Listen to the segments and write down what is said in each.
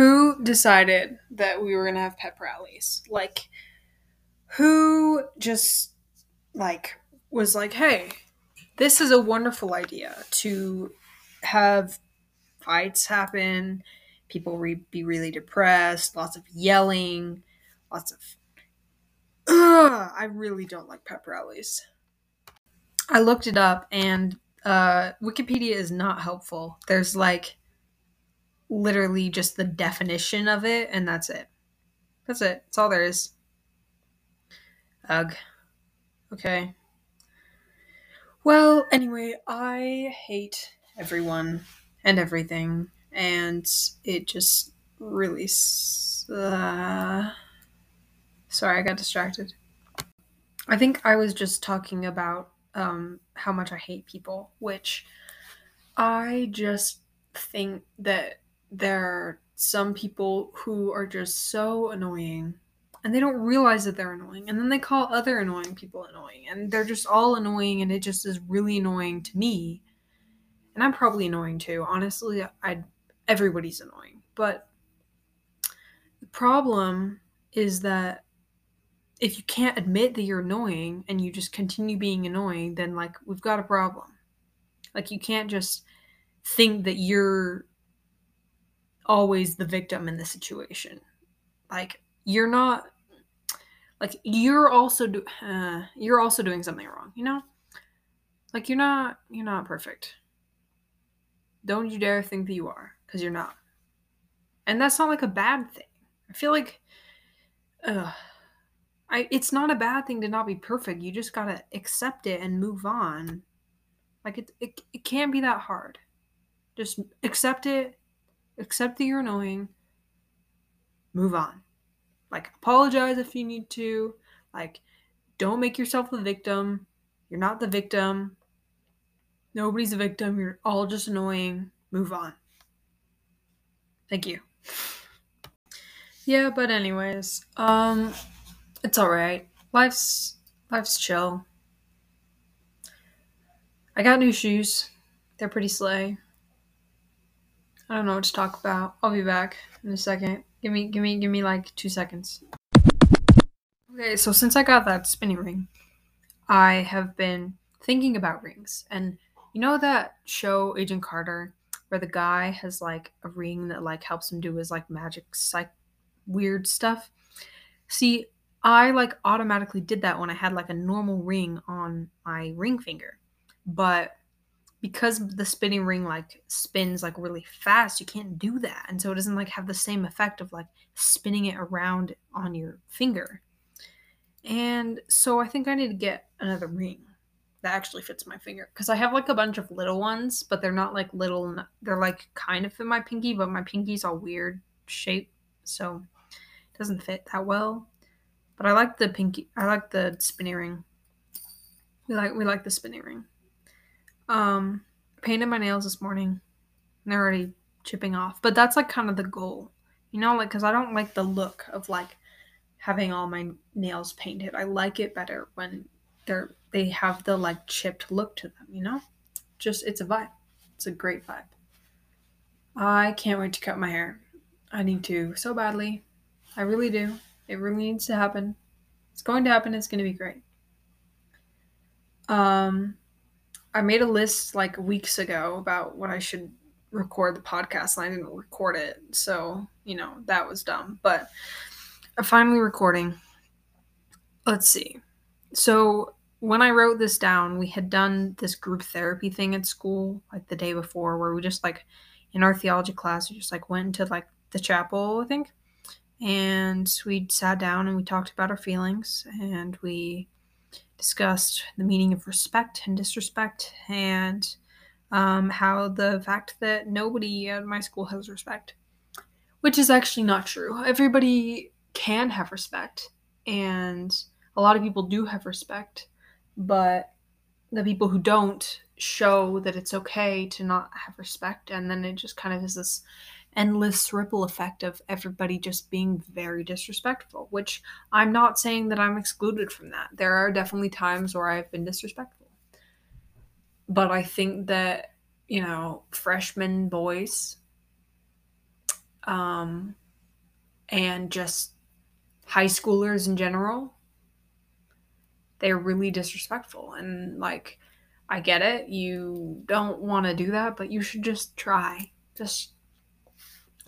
who decided that we were gonna have pep rallies? Like, who just like was like, hey, this is a wonderful idea to have fights happen, people re- be really depressed, lots of yelling, lots of. Ugh, I really don't like pep rallies. I looked it up and uh, Wikipedia is not helpful. There's like literally just the definition of it, and that's it. That's it. That's all there is. Ugh. Okay. Well, anyway, I hate everyone and everything, and it just really. Uh... Sorry, I got distracted. I think I was just talking about um, how much I hate people, which I just think that there are some people who are just so annoying and they don't realize that they're annoying and then they call other annoying people annoying and they're just all annoying and it just is really annoying to me. And i'm probably annoying too. Honestly i everybody's annoying. But the problem is that if you can't admit that you're annoying and you just continue being annoying then like we've got a problem. Like you can't just think that you're always the victim in the situation. Like you're not like you're also do uh, you're also doing something wrong you know? Like you're not you're not perfect. Don't you dare think that you are because you're not. And that's not like a bad thing. I feel like uh I, it's not a bad thing to not be perfect. You just gotta accept it and move on. Like it, it, it can't be that hard. Just accept it accept that you're annoying move on like, apologize if you need to. Like, don't make yourself the victim. You're not the victim. Nobody's a victim. You're all just annoying. Move on. Thank you. Yeah, but anyways, um it's all right. Life's life's chill. I got new shoes. They're pretty slay. I don't know what to talk about. I'll be back in a second. Give me give me give me like 2 seconds. Okay, so since I got that spinning ring, I have been thinking about rings. And you know that show Agent Carter where the guy has like a ring that like helps him do his like magic psych weird stuff? See, I like automatically did that when I had like a normal ring on my ring finger. But because the spinning ring like spins like really fast, you can't do that. And so it doesn't like have the same effect of like spinning it around on your finger. And so I think I need to get another ring that actually fits my finger because I have like a bunch of little ones, but they're not like little. They're like kind of fit my pinky, but my pinky's all weird shape, so it doesn't fit that well. But I like the pinky. I like the spinning ring. We like we like the spinning ring. Um, painted my nails this morning. And they're already chipping off, but that's like kind of the goal, you know, like because I don't like the look of like having all my nails painted. I like it better when they're they have the like chipped look to them, you know? Just it's a vibe. It's a great vibe. I can't wait to cut my hair. I need to so badly. I really do. It really needs to happen. It's going to happen. It's going to be great. Um I made a list like weeks ago about what I should record the podcast and I didn't record it. So, you know, that was dumb. But I'm finally recording. Let's see. So when I wrote this down, we had done this group therapy thing at school like the day before where we just like in our theology class we just like went to like the chapel, I think. And we sat down and we talked about our feelings and we discussed the meaning of respect and disrespect and um, how the fact that nobody at my school has respect, which is actually not true. Everybody can have respect and a lot of people do have respect but the people who don't show that it's okay to not have respect and then it just kind of is this endless ripple effect of everybody just being very disrespectful which i'm not saying that i'm excluded from that there are definitely times where i've been disrespectful but i think that you know freshman boys um, and just high schoolers in general. They're really disrespectful. And like, I get it. You don't want to do that, but you should just try. Just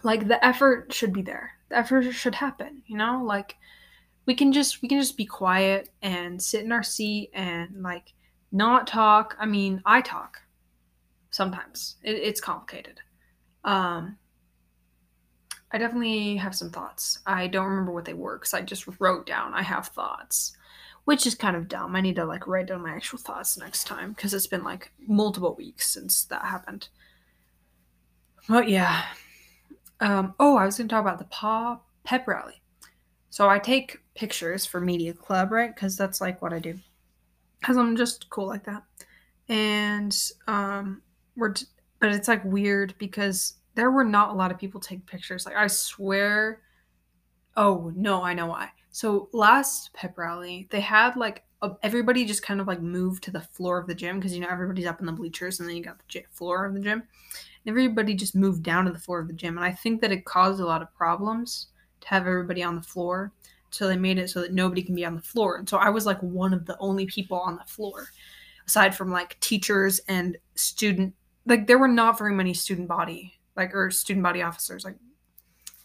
like the effort should be there. The effort should happen, you know? Like we can just we can just be quiet and sit in our seat and like not talk. I mean, I talk sometimes. It, it's complicated. Um I definitely have some thoughts. I don't remember what they were because I just wrote down I have thoughts, which is kind of dumb. I need to like write down my actual thoughts next time because it's been like multiple weeks since that happened. But yeah. Um, oh, I was going to talk about the paw pep rally. So I take pictures for Media Club, right? Because that's like what I do. Because I'm just cool like that. And um, we're, t- but it's like weird because there were not a lot of people take pictures. Like I swear. Oh no, I know why. So last pep rally, they had like Uh, everybody just kind of like moved to the floor of the gym because you know everybody's up in the bleachers and then you got the floor of the gym. And everybody just moved down to the floor of the gym, and I think that it caused a lot of problems to have everybody on the floor. So they made it so that nobody can be on the floor. And so I was like one of the only people on the floor, aside from like teachers and student. Like there were not very many student body like or student body officers, like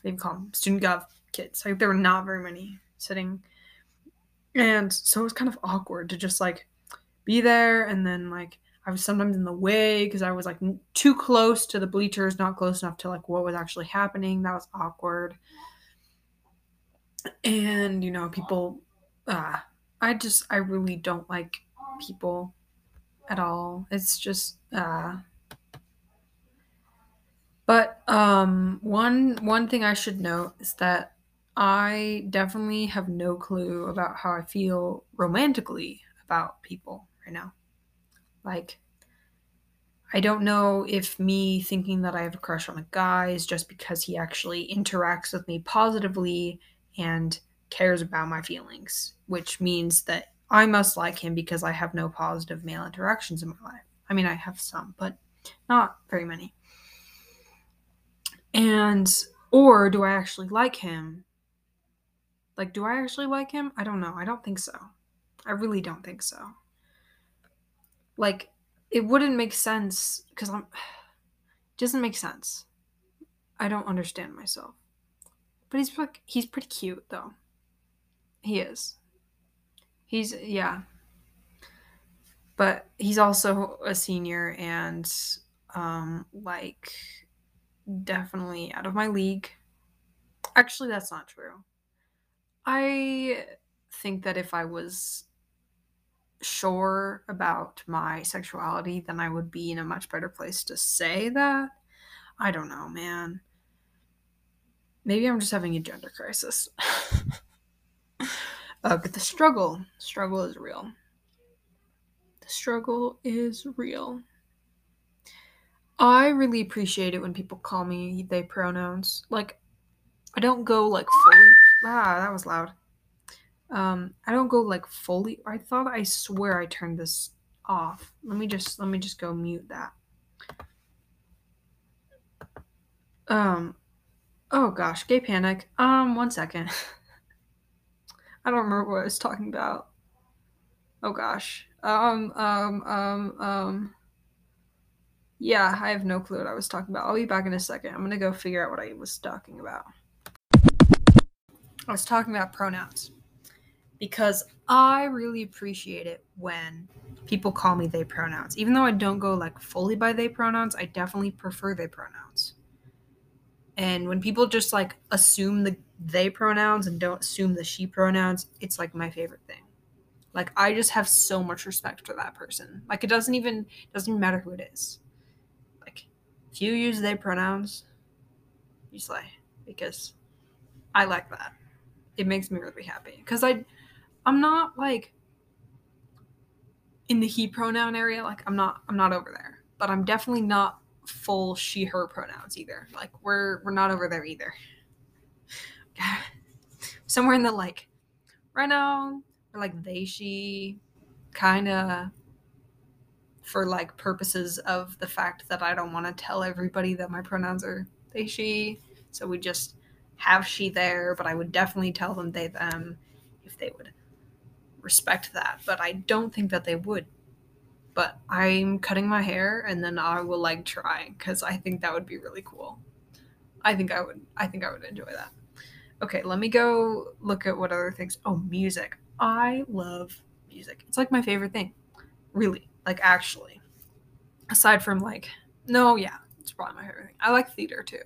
they call them student gov kids. Like there were not very many sitting, and so it was kind of awkward to just like be there, and then like I was sometimes in the way because I was like too close to the bleachers, not close enough to like what was actually happening. That was awkward. And you know, people uh I just I really don't like people at all. It's just uh but um, one one thing I should note is that I definitely have no clue about how I feel romantically about people right now. Like, I don't know if me thinking that I have a crush on a guy is just because he actually interacts with me positively and cares about my feelings, which means that I must like him because I have no positive male interactions in my life. I mean, I have some, but not very many. And or do I actually like him? Like do I actually like him? I don't know. I don't think so. I really don't think so. Like it wouldn't make sense cuz I'm it doesn't make sense. I don't understand myself. But he's like he's pretty cute though. He is. He's yeah. But he's also a senior and um like definitely out of my league. Actually, that's not true. I think that if I was sure about my sexuality, then I would be in a much better place to say that. I don't know, man. Maybe I'm just having a gender crisis. uh, but the struggle, struggle is real. The struggle is real. I really appreciate it when people call me they pronouns. Like, I don't go like fully. Ah, that was loud. Um, I don't go like fully. I thought I swear I turned this off. Let me just let me just go mute that. Um, oh gosh, gay panic. Um, one second. I don't remember what I was talking about. Oh gosh. Um, um, um, um. Yeah, I have no clue what I was talking about. I'll be back in a second. I'm gonna go figure out what I was talking about. I was talking about pronouns because I really appreciate it when people call me they pronouns. Even though I don't go like fully by they pronouns, I definitely prefer they pronouns. And when people just like assume the they pronouns and don't assume the she pronouns, it's like my favorite thing. Like I just have so much respect for that person. Like it doesn't even doesn't even matter who it is. Like if you use they pronouns, you slay. Because I like that. It makes me really happy. Because I I'm not like in the he pronoun area, like I'm not I'm not over there. But I'm definitely not full she her pronouns either. Like we're we're not over there either. Somewhere in the like right now, or like they she kinda for like purposes of the fact that I don't want to tell everybody that my pronouns are they she. So we just have she there, but I would definitely tell them they them if they would respect that. But I don't think that they would. But I'm cutting my hair and then I will like try because I think that would be really cool. I think I would I think I would enjoy that. Okay, let me go look at what other things. Oh, music. I love music. It's like my favorite thing. Really. Like actually. Aside from like no, yeah, it's probably my favorite thing. I like theater too.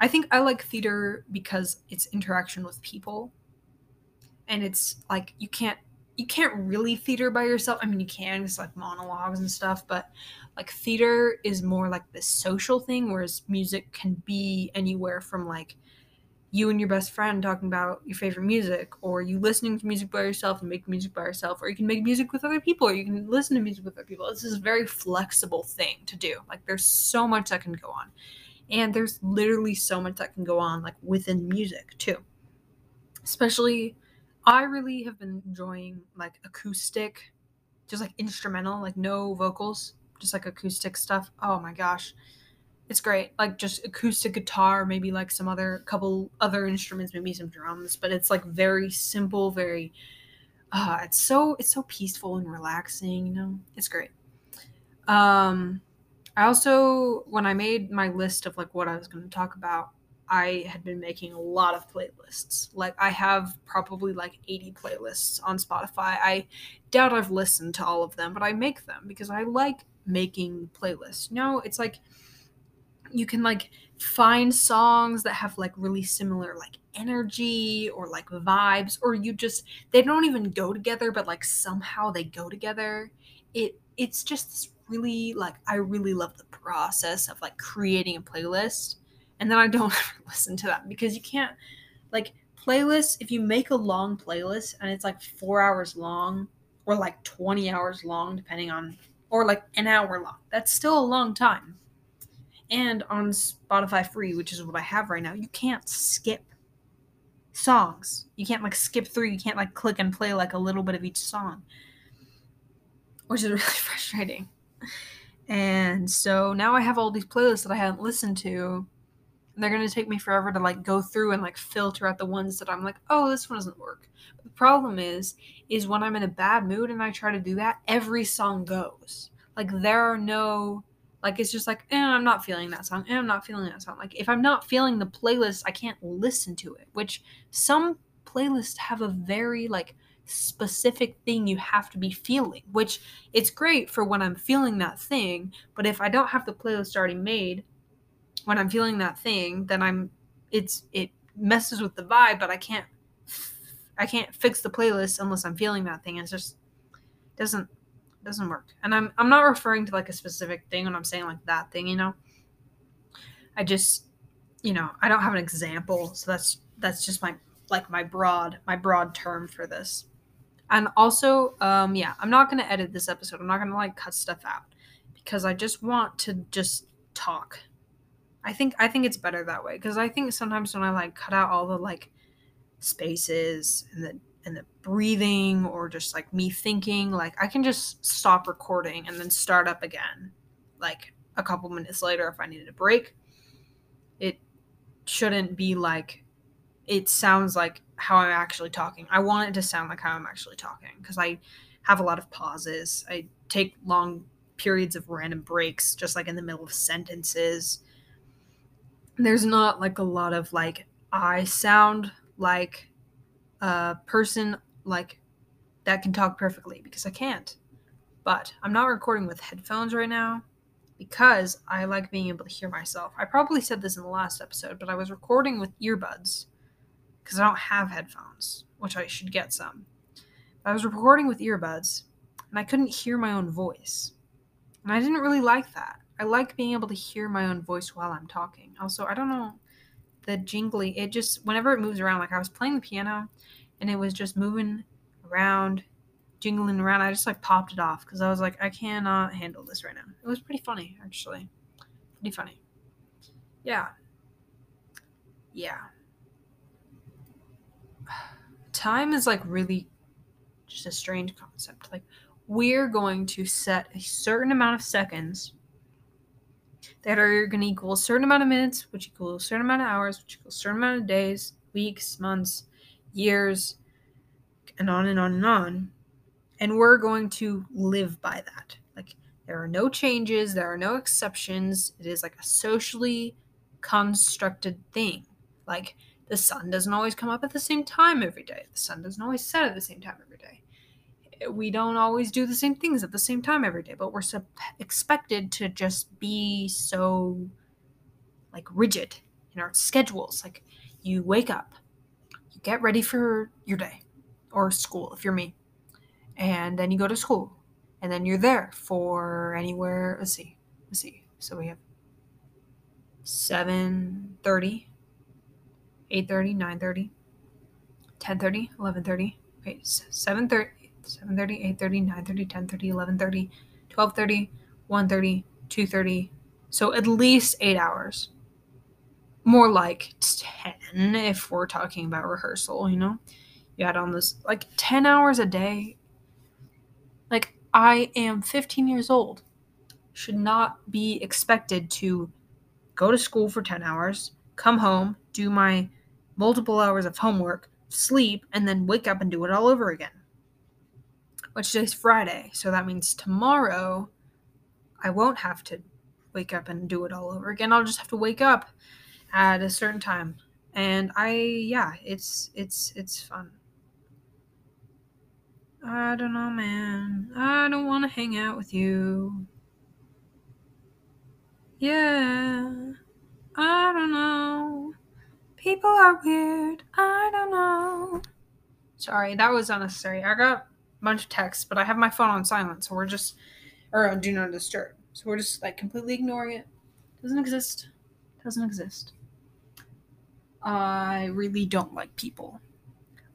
I think I like theater because it's interaction with people. And it's like you can't you can't really theater by yourself. I mean, you can, it's like monologues and stuff, but like theater is more like this social thing, whereas music can be anywhere from like you and your best friend talking about your favorite music, or you listening to music by yourself and making music by yourself, or you can make music with other people, or you can listen to music with other people. This is a very flexible thing to do. Like, there's so much that can go on. And there's literally so much that can go on, like, within music, too. Especially, I really have been enjoying, like, acoustic, just like instrumental, like, no vocals, just like acoustic stuff. Oh my gosh it's great. Like just acoustic guitar, maybe like some other couple other instruments, maybe some drums, but it's like very simple, very uh it's so it's so peaceful and relaxing, you know. It's great. Um I also when I made my list of like what I was going to talk about, I had been making a lot of playlists. Like I have probably like 80 playlists on Spotify. I doubt I've listened to all of them, but I make them because I like making playlists. You no, know, it's like you can like find songs that have like really similar like energy or like vibes or you just they don't even go together but like somehow they go together it it's just really like i really love the process of like creating a playlist and then i don't ever listen to that because you can't like playlists if you make a long playlist and it's like four hours long or like 20 hours long depending on or like an hour long that's still a long time and on Spotify free, which is what I have right now, you can't skip songs. You can't like skip through. You can't like click and play like a little bit of each song, which is really frustrating. And so now I have all these playlists that I haven't listened to. They're going to take me forever to like go through and like filter out the ones that I'm like, "Oh, this one doesn't work." But the problem is is when I'm in a bad mood and I try to do that, every song goes. Like there are no like it's just like, eh, I'm not feeling that song. Eh, I'm not feeling that song. Like if I'm not feeling the playlist, I can't listen to it. Which some playlists have a very like specific thing you have to be feeling, which it's great for when I'm feeling that thing. But if I don't have the playlist already made when I'm feeling that thing, then I'm it's it messes with the vibe, but I can't I can't fix the playlist unless I'm feeling that thing. It's just doesn't doesn't work. And I'm I'm not referring to like a specific thing when I'm saying like that thing, you know. I just you know, I don't have an example, so that's that's just my like my broad my broad term for this. And also, um yeah, I'm not to edit this episode. I'm not to like cut stuff out because I just want to just talk. I think I think it's better that way because I think sometimes when I like cut out all the like spaces and the and the breathing or just like me thinking like i can just stop recording and then start up again like a couple minutes later if i needed a break it shouldn't be like it sounds like how i'm actually talking i want it to sound like how i'm actually talking because i have a lot of pauses i take long periods of random breaks just like in the middle of sentences there's not like a lot of like i sound like a person like that can talk perfectly because I can't. But I'm not recording with headphones right now because I like being able to hear myself. I probably said this in the last episode, but I was recording with earbuds because I don't have headphones, which I should get some. I was recording with earbuds and I couldn't hear my own voice. And I didn't really like that. I like being able to hear my own voice while I'm talking. Also, I don't know the jingly, it just whenever it moves around, like I was playing the piano and it was just moving around, jingling around. I just like popped it off because I was like, I cannot handle this right now. It was pretty funny, actually. Pretty funny. Yeah. Yeah. Time is like really just a strange concept. Like, we're going to set a certain amount of seconds that are going to equal a certain amount of minutes, which equals a certain amount of hours, which equals a certain amount of days, weeks, months, years, and on and on and on. And we're going to live by that. Like, there are no changes, there are no exceptions. It is like a socially constructed thing. Like, the sun doesn't always come up at the same time every day, the sun doesn't always set at the same time every day. We don't always do the same things at the same time every day, but we're sup- expected to just be so like rigid in our schedules. Like, you wake up, you get ready for your day or school if you're me and then you go to school and then you're there for anywhere let's see let's see so we have 7.30 8.30 9.30 10.30 11.30 wait 7.30 7.30 8.30 9.30 10.30 11.30 12.30 1.30 2.30 so at least eight hours. More like 10 if we're talking about rehearsal you know? You add on this like 10 hours a day. Like i am 15 years old. Should not be expected to go to school for 10 hours come home do my multiple hours of homework sleep and then wake up and do it all over again which today's friday so that means tomorrow i won't have to wake up and do it all over again i'll just have to wake up at a certain time and i yeah it's it's it's fun I don't know, man. I don't want to hang out with you. Yeah. I don't know. People are weird. I don't know. Sorry, that was unnecessary. I got a bunch of texts, but I have my phone on silent, so we're just or do not disturb. So we're just like completely ignoring it. Doesn't exist. Doesn't exist. I really don't like people.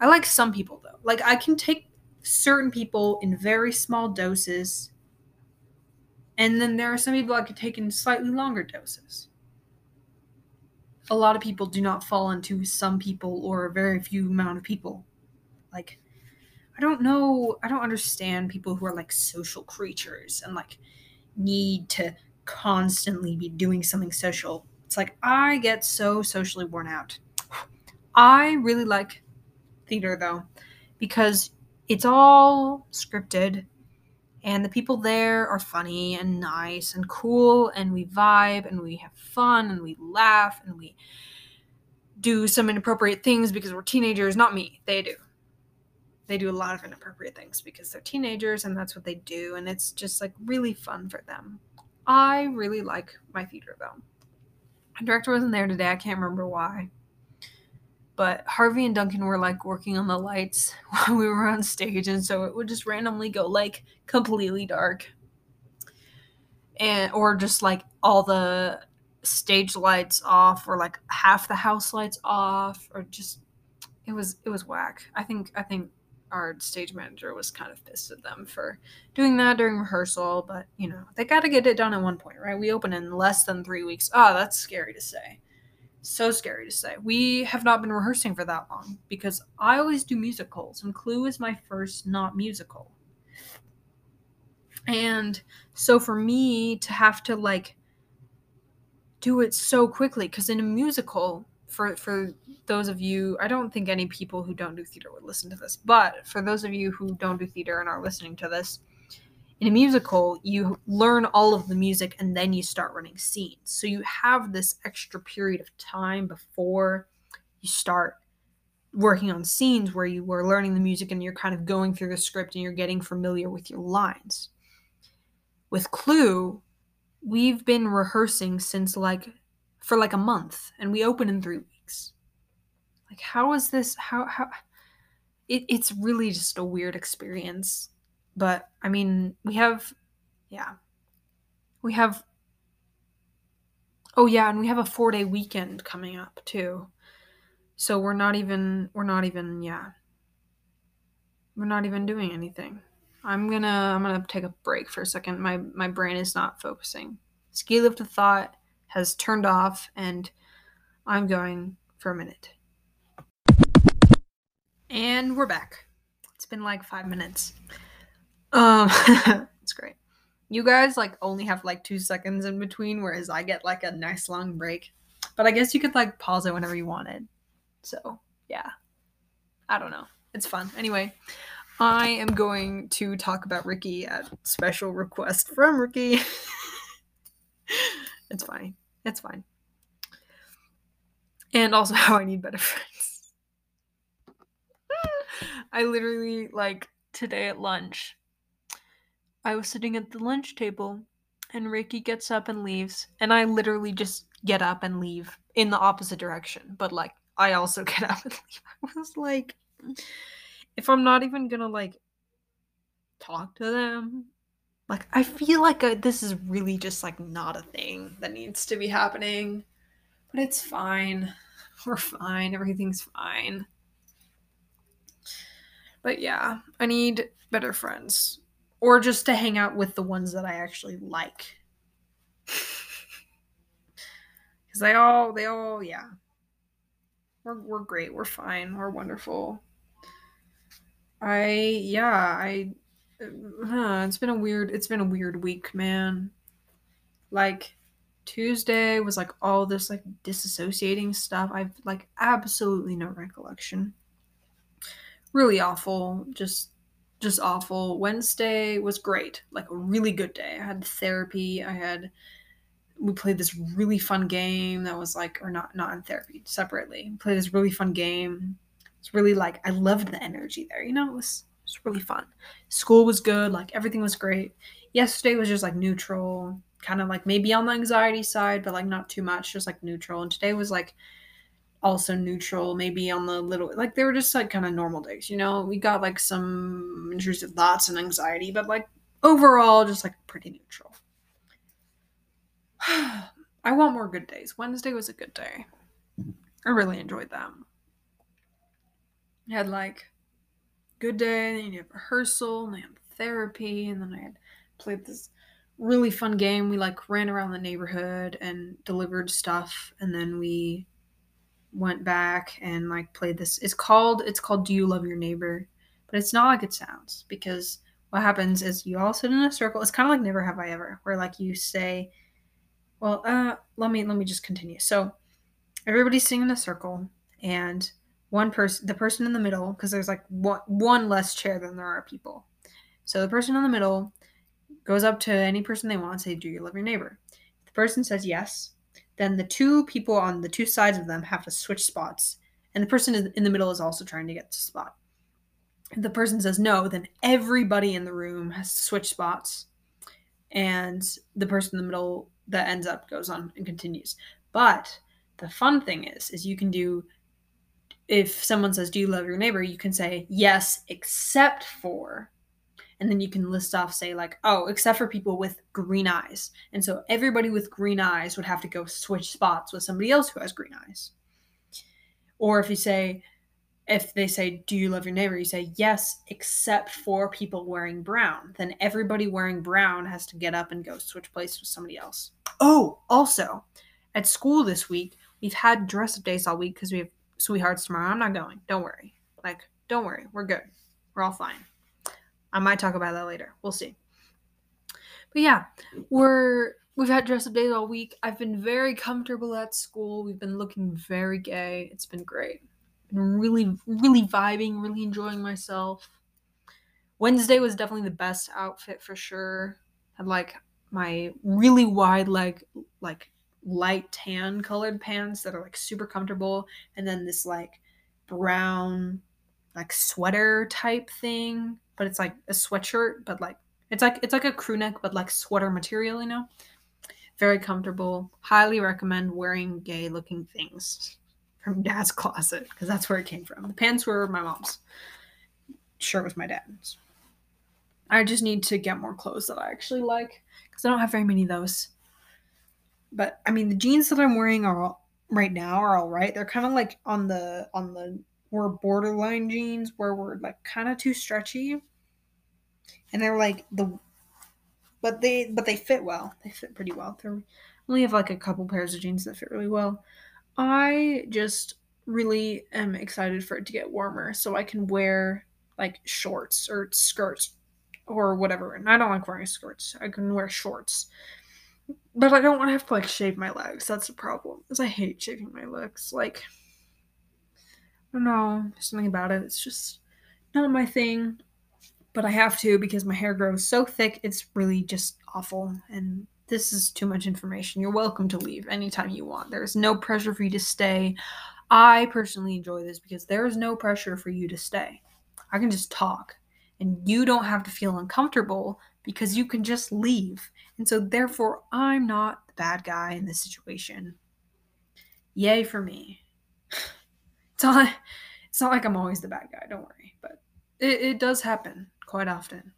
I like some people though. Like I can take certain people in very small doses. And then there are some people I could take in slightly longer doses. A lot of people do not fall into some people or a very few amount of people. Like, I don't know, I don't understand people who are like social creatures and like need to constantly be doing something social. It's like I get so socially worn out. I really like theater though because it's all scripted and the people there are funny and nice and cool and we vibe and we have fun and we laugh and we do some inappropriate things because we're teenagers not me they do. They do a lot of inappropriate things because they're teenagers and that's what they do and it's just like really fun for them. I really like my theater though. My director wasn't there today i can't remember why but Harvey and Duncan were like working on the lights while we were on stage, and so it would just randomly go like completely dark, and or just like all the stage lights off, or like half the house lights off, or just it was it was whack. I think I think our stage manager was kind of pissed at them for doing that during rehearsal, but you know they got to get it done at one point, right? We open in less than three weeks. Oh, that's scary to say so scary to say. We have not been rehearsing for that long because I always do musicals, and Clue is my first not musical. And so for me to have to like do it so quickly, because in a musical, for for those of you, I don't think any people who don't do theater would listen to this, but for those of you who don't do theater and are listening to this, in a musical, you learn all of the music and then you start running scenes. So you have this extra period of time before you start working on scenes where you were learning the music and you're kind of going through the script and you're getting familiar with your lines. With Clue, we've been rehearsing since like for like a month and we open in 3 weeks. Like how is this how how it, it's really just a weird experience but I mean, we have, yeah, we have. Oh yeah, and we have a four day weekend coming up too. So we're not even we're not even yeah. We're not even doing anything. I'm gonna I'm gonna take a break for a second. My my brain is not focusing. Ski lift of thought has turned off and I'm going for a minute. And we're back. It's been like five minutes. Um, it's great. You guys like only have like two seconds in between, whereas I get like a nice long break. But I guess you could like pause it whenever you wanted. So yeah. I don't know. It's fun. Anyway, I am going to talk about Ricky at special request from Ricky. it's fine. It's fine. And also how I need better friends. I literally like today at lunch. I was sitting at the lunch table and Ricky gets up and leaves and I literally just get up and leave in the opposite direction. But like I also get up and leave. I was like if I'm not even gonna like talk to them, like I feel like I, this is really just like not a thing that needs to be happening. But it's fine. We're fine. Everything's fine. But yeah, I need better friends or just to hang out with the ones that I actually like. Cuz they all they all yeah. We're we're great. We're fine. We're wonderful. I yeah, I huh, it's been a weird it's been a weird week, man. Like Tuesday was like all this like disassociating stuff. I've like absolutely no recollection. Really awful. Just just awful. Wednesday was great. Like a really good day. I had therapy. I had we played this really fun game that was like or not not in therapy, separately. We played this really fun game it's really like I loved the energy there. You know, it was it was really fun. School was good, like everything was great. Yesterday was just like neutral, kind of like maybe on the anxiety side, but like not too much, just like neutral. And today was like also neutral, maybe on the little like they were just like kind of normal days, you know. We got like some intrusive thoughts and anxiety, but like overall just like pretty neutral. I want more good days. Wednesday was a good day. I really enjoyed them had like good day, and then you have rehearsal, and then had therapy, and then I had played this really fun game. We like ran around the neighborhood and delivered stuff, and then we went back and like played this. It's called it's called Do You Love Your Neighbor? But it's not like it sounds because what happens is you all sit in a circle. It's kind of like Never Have I Ever, where like you say, well, uh, let me let me just continue. So everybody's sitting in a circle and one person the person in the middle because there's like one, one less chair than there are people so the person in the middle goes up to any person they want and say do you love your neighbor if the person says yes then the two people on the two sides of them have to switch spots and the person in the middle is also trying to get to spot if the person says no then everybody in the room has to switch spots and the person in the middle that ends up goes on and continues but the fun thing is is you can do if someone says, Do you love your neighbor? you can say, Yes, except for. And then you can list off, say, like, oh, except for people with green eyes. And so everybody with green eyes would have to go switch spots with somebody else who has green eyes. Or if you say, if they say, Do you love your neighbor? You say, Yes, except for people wearing brown. Then everybody wearing brown has to get up and go switch places with somebody else. Oh, also, at school this week, we've had dress up days all week because we have sweethearts tomorrow. I'm not going. Don't worry. Like, don't worry. We're good. We're all fine. I might talk about that later. We'll see. But yeah, we're we've had dress up days all week. I've been very comfortable at school. We've been looking very gay. It's been great. Been really, really vibing, really enjoying myself. Wednesday was definitely the best outfit for sure. Had like my really wide leg like light tan colored pants that are like super comfortable and then this like brown like sweater type thing but it's like a sweatshirt but like it's like it's like a crew neck but like sweater material you know? Very comfortable. Highly recommend wearing gay looking things from dad's closet because that's where it came from. The pants were my mom's. Shirt was my dad's. I just need to get more clothes that i actually like because i don't have very many of those. But I mean, the jeans that I'm wearing are all, right now are all right. They're kind of like on the on the we're borderline jeans where we're like kind of too stretchy, and they're like the, but they but they fit well. They fit pretty well. They only have like a couple pairs of jeans that fit really well. I just really am excited for it to get warmer so I can wear like shorts or skirts or whatever. And I don't like wearing skirts. I can wear shorts. But I don't want to have to like shave my legs. That's the problem. Because I hate shaving my legs. Like I don't know, something about it. It's just not my thing. But I have to because my hair grows so thick, it's really just awful. And this is too much information. You're welcome to leave anytime you want. There's no pressure for you to stay. I personally enjoy this because there is no pressure for you to stay. I can just talk and you don't have to feel uncomfortable because you can just leave. And so, therefore, I'm not the bad guy in this situation. Yay for me. It's not, it's not like I'm always the bad guy, don't worry, but it, it does happen quite often.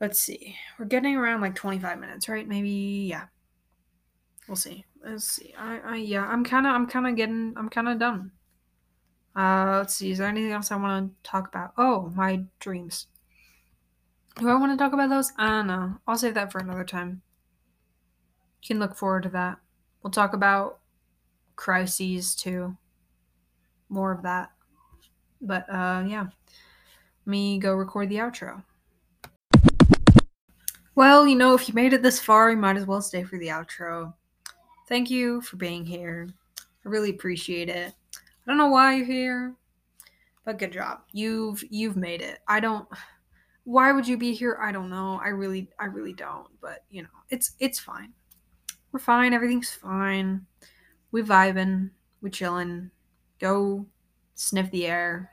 Let's see. We're getting around like 25 minutes, right? Maybe, yeah. We'll see. Let's see. I, I yeah, I'm kind of, I'm kind of getting, I'm kind of done. Uh, let's see. Is there anything else I want to talk about? Oh, my dreams. Do I want to talk about those? I don't know. I'll save that for another time. You can look forward to that. We'll talk about crises too. More of that. But uh yeah. Me go record the outro. Well, you know, if you made it this far, you might as well stay for the outro. Thank you for being here. I really appreciate it. I don't know why you're here, but good job. You've you've made it. I don't why would you be here? I don't know. I really I really don't, but you know, it's it's fine. We're fine. Everything's fine. We vibing. We chilling. Go sniff the air.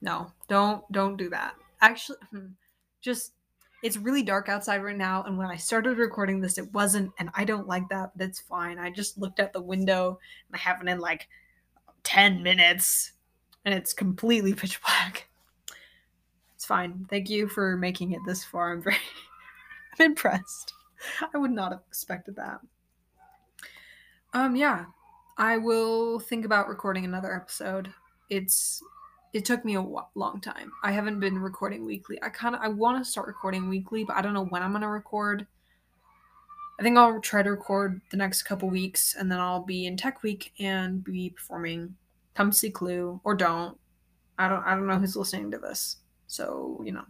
No, don't don't do that. Actually, hmm, just it's really dark outside right now and when i started recording this it wasn't and i don't like that but it's fine i just looked out the window and i haven't in like 10 minutes and it's completely pitch black. It's fine. Thank you for making it this far. I'm very I'm impressed. I would not have expected that. Um yeah, I will think about recording another episode. It's it took me a long time. I haven't been recording weekly. I kind of I want to start recording weekly, but I don't know when I'm going to record. I think I'll try to record the next couple weeks and then I'll be in Tech Week and be performing. Come see Clue or don't. I don't I don't know who's listening to this. So, you know,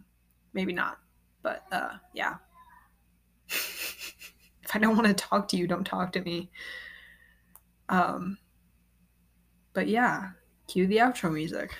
maybe not. But uh yeah. if I don't want to talk to you, don't talk to me. Um but yeah, cue the outro music.